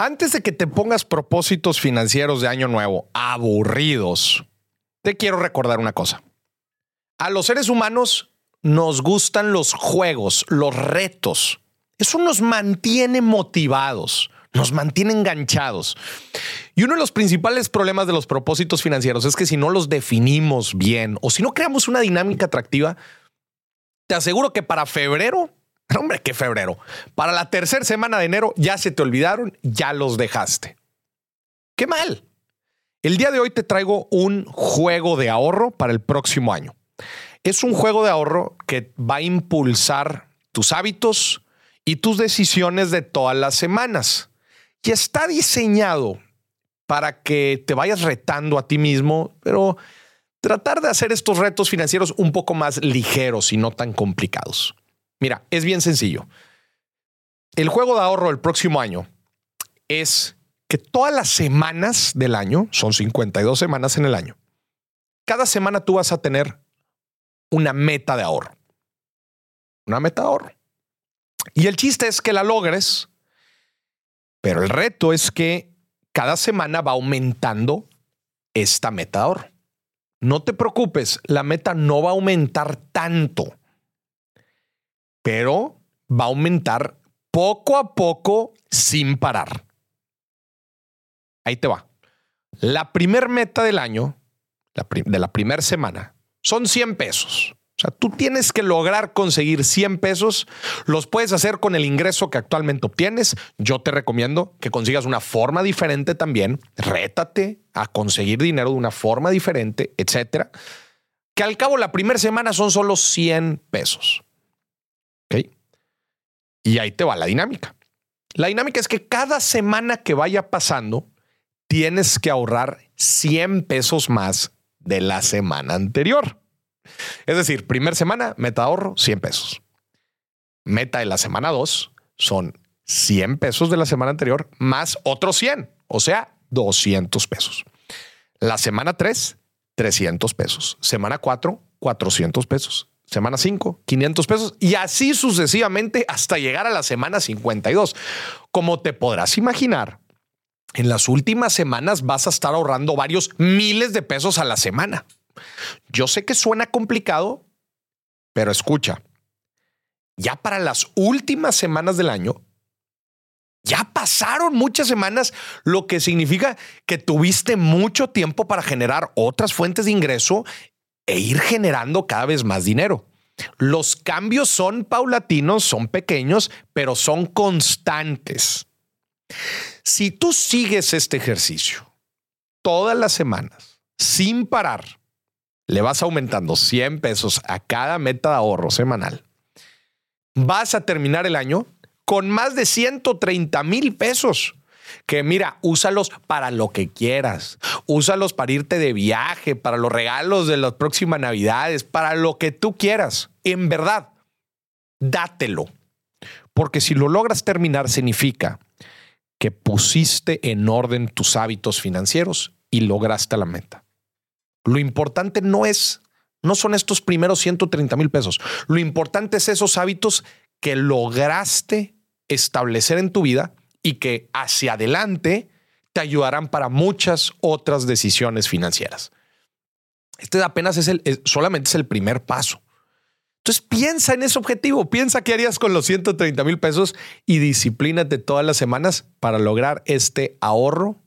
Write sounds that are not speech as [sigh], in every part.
Antes de que te pongas propósitos financieros de año nuevo aburridos, te quiero recordar una cosa. A los seres humanos nos gustan los juegos, los retos. Eso nos mantiene motivados, nos mantiene enganchados. Y uno de los principales problemas de los propósitos financieros es que si no los definimos bien o si no creamos una dinámica atractiva, te aseguro que para febrero, [laughs] hombre, qué febrero, para la tercera semana de enero ya se te olvidaron, ya los dejaste. Qué mal. El día de hoy te traigo un juego de ahorro para el próximo año. Es un juego de ahorro que va a impulsar tus hábitos y tus decisiones de todas las semanas. Y está diseñado para que te vayas retando a ti mismo, pero tratar de hacer estos retos financieros un poco más ligeros y no tan complicados. Mira, es bien sencillo. El juego de ahorro del próximo año es que todas las semanas del año, son 52 semanas en el año, cada semana tú vas a tener una meta de ahorro. Una meta de ahorro. Y el chiste es que la logres, pero el reto es que cada semana va aumentando esta meta de ahorro. No te preocupes, la meta no va a aumentar tanto, pero va a aumentar poco a poco sin parar. Ahí te va. La primer meta del año, de la primera semana, son 100 pesos. O sea, tú tienes que lograr conseguir 100 pesos. Los puedes hacer con el ingreso que actualmente obtienes. Yo te recomiendo que consigas una forma diferente también. Rétate a conseguir dinero de una forma diferente, etcétera. Que al cabo la primera semana son solo 100 pesos. ¿Ok? Y ahí te va la dinámica. La dinámica es que cada semana que vaya pasando, tienes que ahorrar 100 pesos más de la semana anterior. Es decir, primer semana, meta ahorro, 100 pesos. Meta de la semana 2 son 100 pesos de la semana anterior más otros 100, o sea, 200 pesos. La semana 3, 300 pesos. Semana 4, 400 pesos. Semana 5, 500 pesos y así sucesivamente hasta llegar a la semana 52. Como te podrás imaginar, en las últimas semanas vas a estar ahorrando varios miles de pesos a la semana. Yo sé que suena complicado, pero escucha, ya para las últimas semanas del año, ya pasaron muchas semanas, lo que significa que tuviste mucho tiempo para generar otras fuentes de ingreso e ir generando cada vez más dinero. Los cambios son paulatinos, son pequeños, pero son constantes. Si tú sigues este ejercicio todas las semanas, sin parar, le vas aumentando 100 pesos a cada meta de ahorro semanal, vas a terminar el año con más de 130 mil pesos. Que mira, úsalos para lo que quieras. Úsalos para irte de viaje, para los regalos de las próximas navidades, para lo que tú quieras. En verdad, dátelo. Porque si lo logras terminar, significa que pusiste en orden tus hábitos financieros y lograste la meta. Lo importante no es, no son estos primeros 130 mil pesos. Lo importante es esos hábitos que lograste establecer en tu vida y que hacia adelante te ayudarán para muchas otras decisiones financieras. Este apenas es el, solamente es el primer paso. Entonces piensa en ese objetivo, piensa qué harías con los 130 mil pesos y disciplínate todas las semanas para lograr este ahorro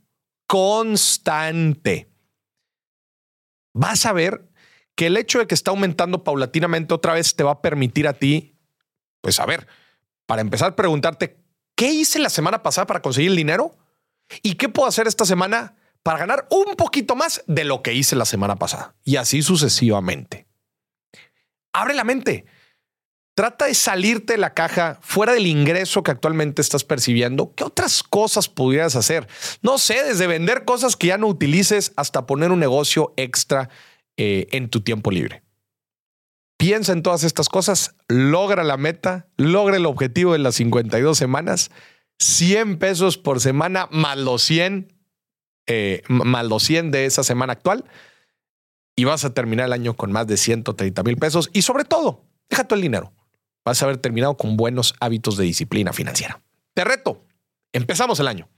constante vas a ver que el hecho de que está aumentando paulatinamente otra vez te va a permitir a ti, pues a ver, para empezar, preguntarte, ¿qué hice la semana pasada para conseguir el dinero? ¿Y qué puedo hacer esta semana para ganar un poquito más de lo que hice la semana pasada? Y así sucesivamente. Abre la mente. Trata de salirte de la caja fuera del ingreso que actualmente estás percibiendo. ¿Qué otras cosas pudieras hacer? No sé, desde vender cosas que ya no utilices hasta poner un negocio extra eh, en tu tiempo libre. Piensa en todas estas cosas, logra la meta, logra el objetivo de las 52 semanas, 100 pesos por semana más los 100, eh, más los 100 de esa semana actual y vas a terminar el año con más de 130 mil pesos y sobre todo, deja todo el dinero vas a haber terminado con buenos hábitos de disciplina financiera. Te reto, empezamos el año.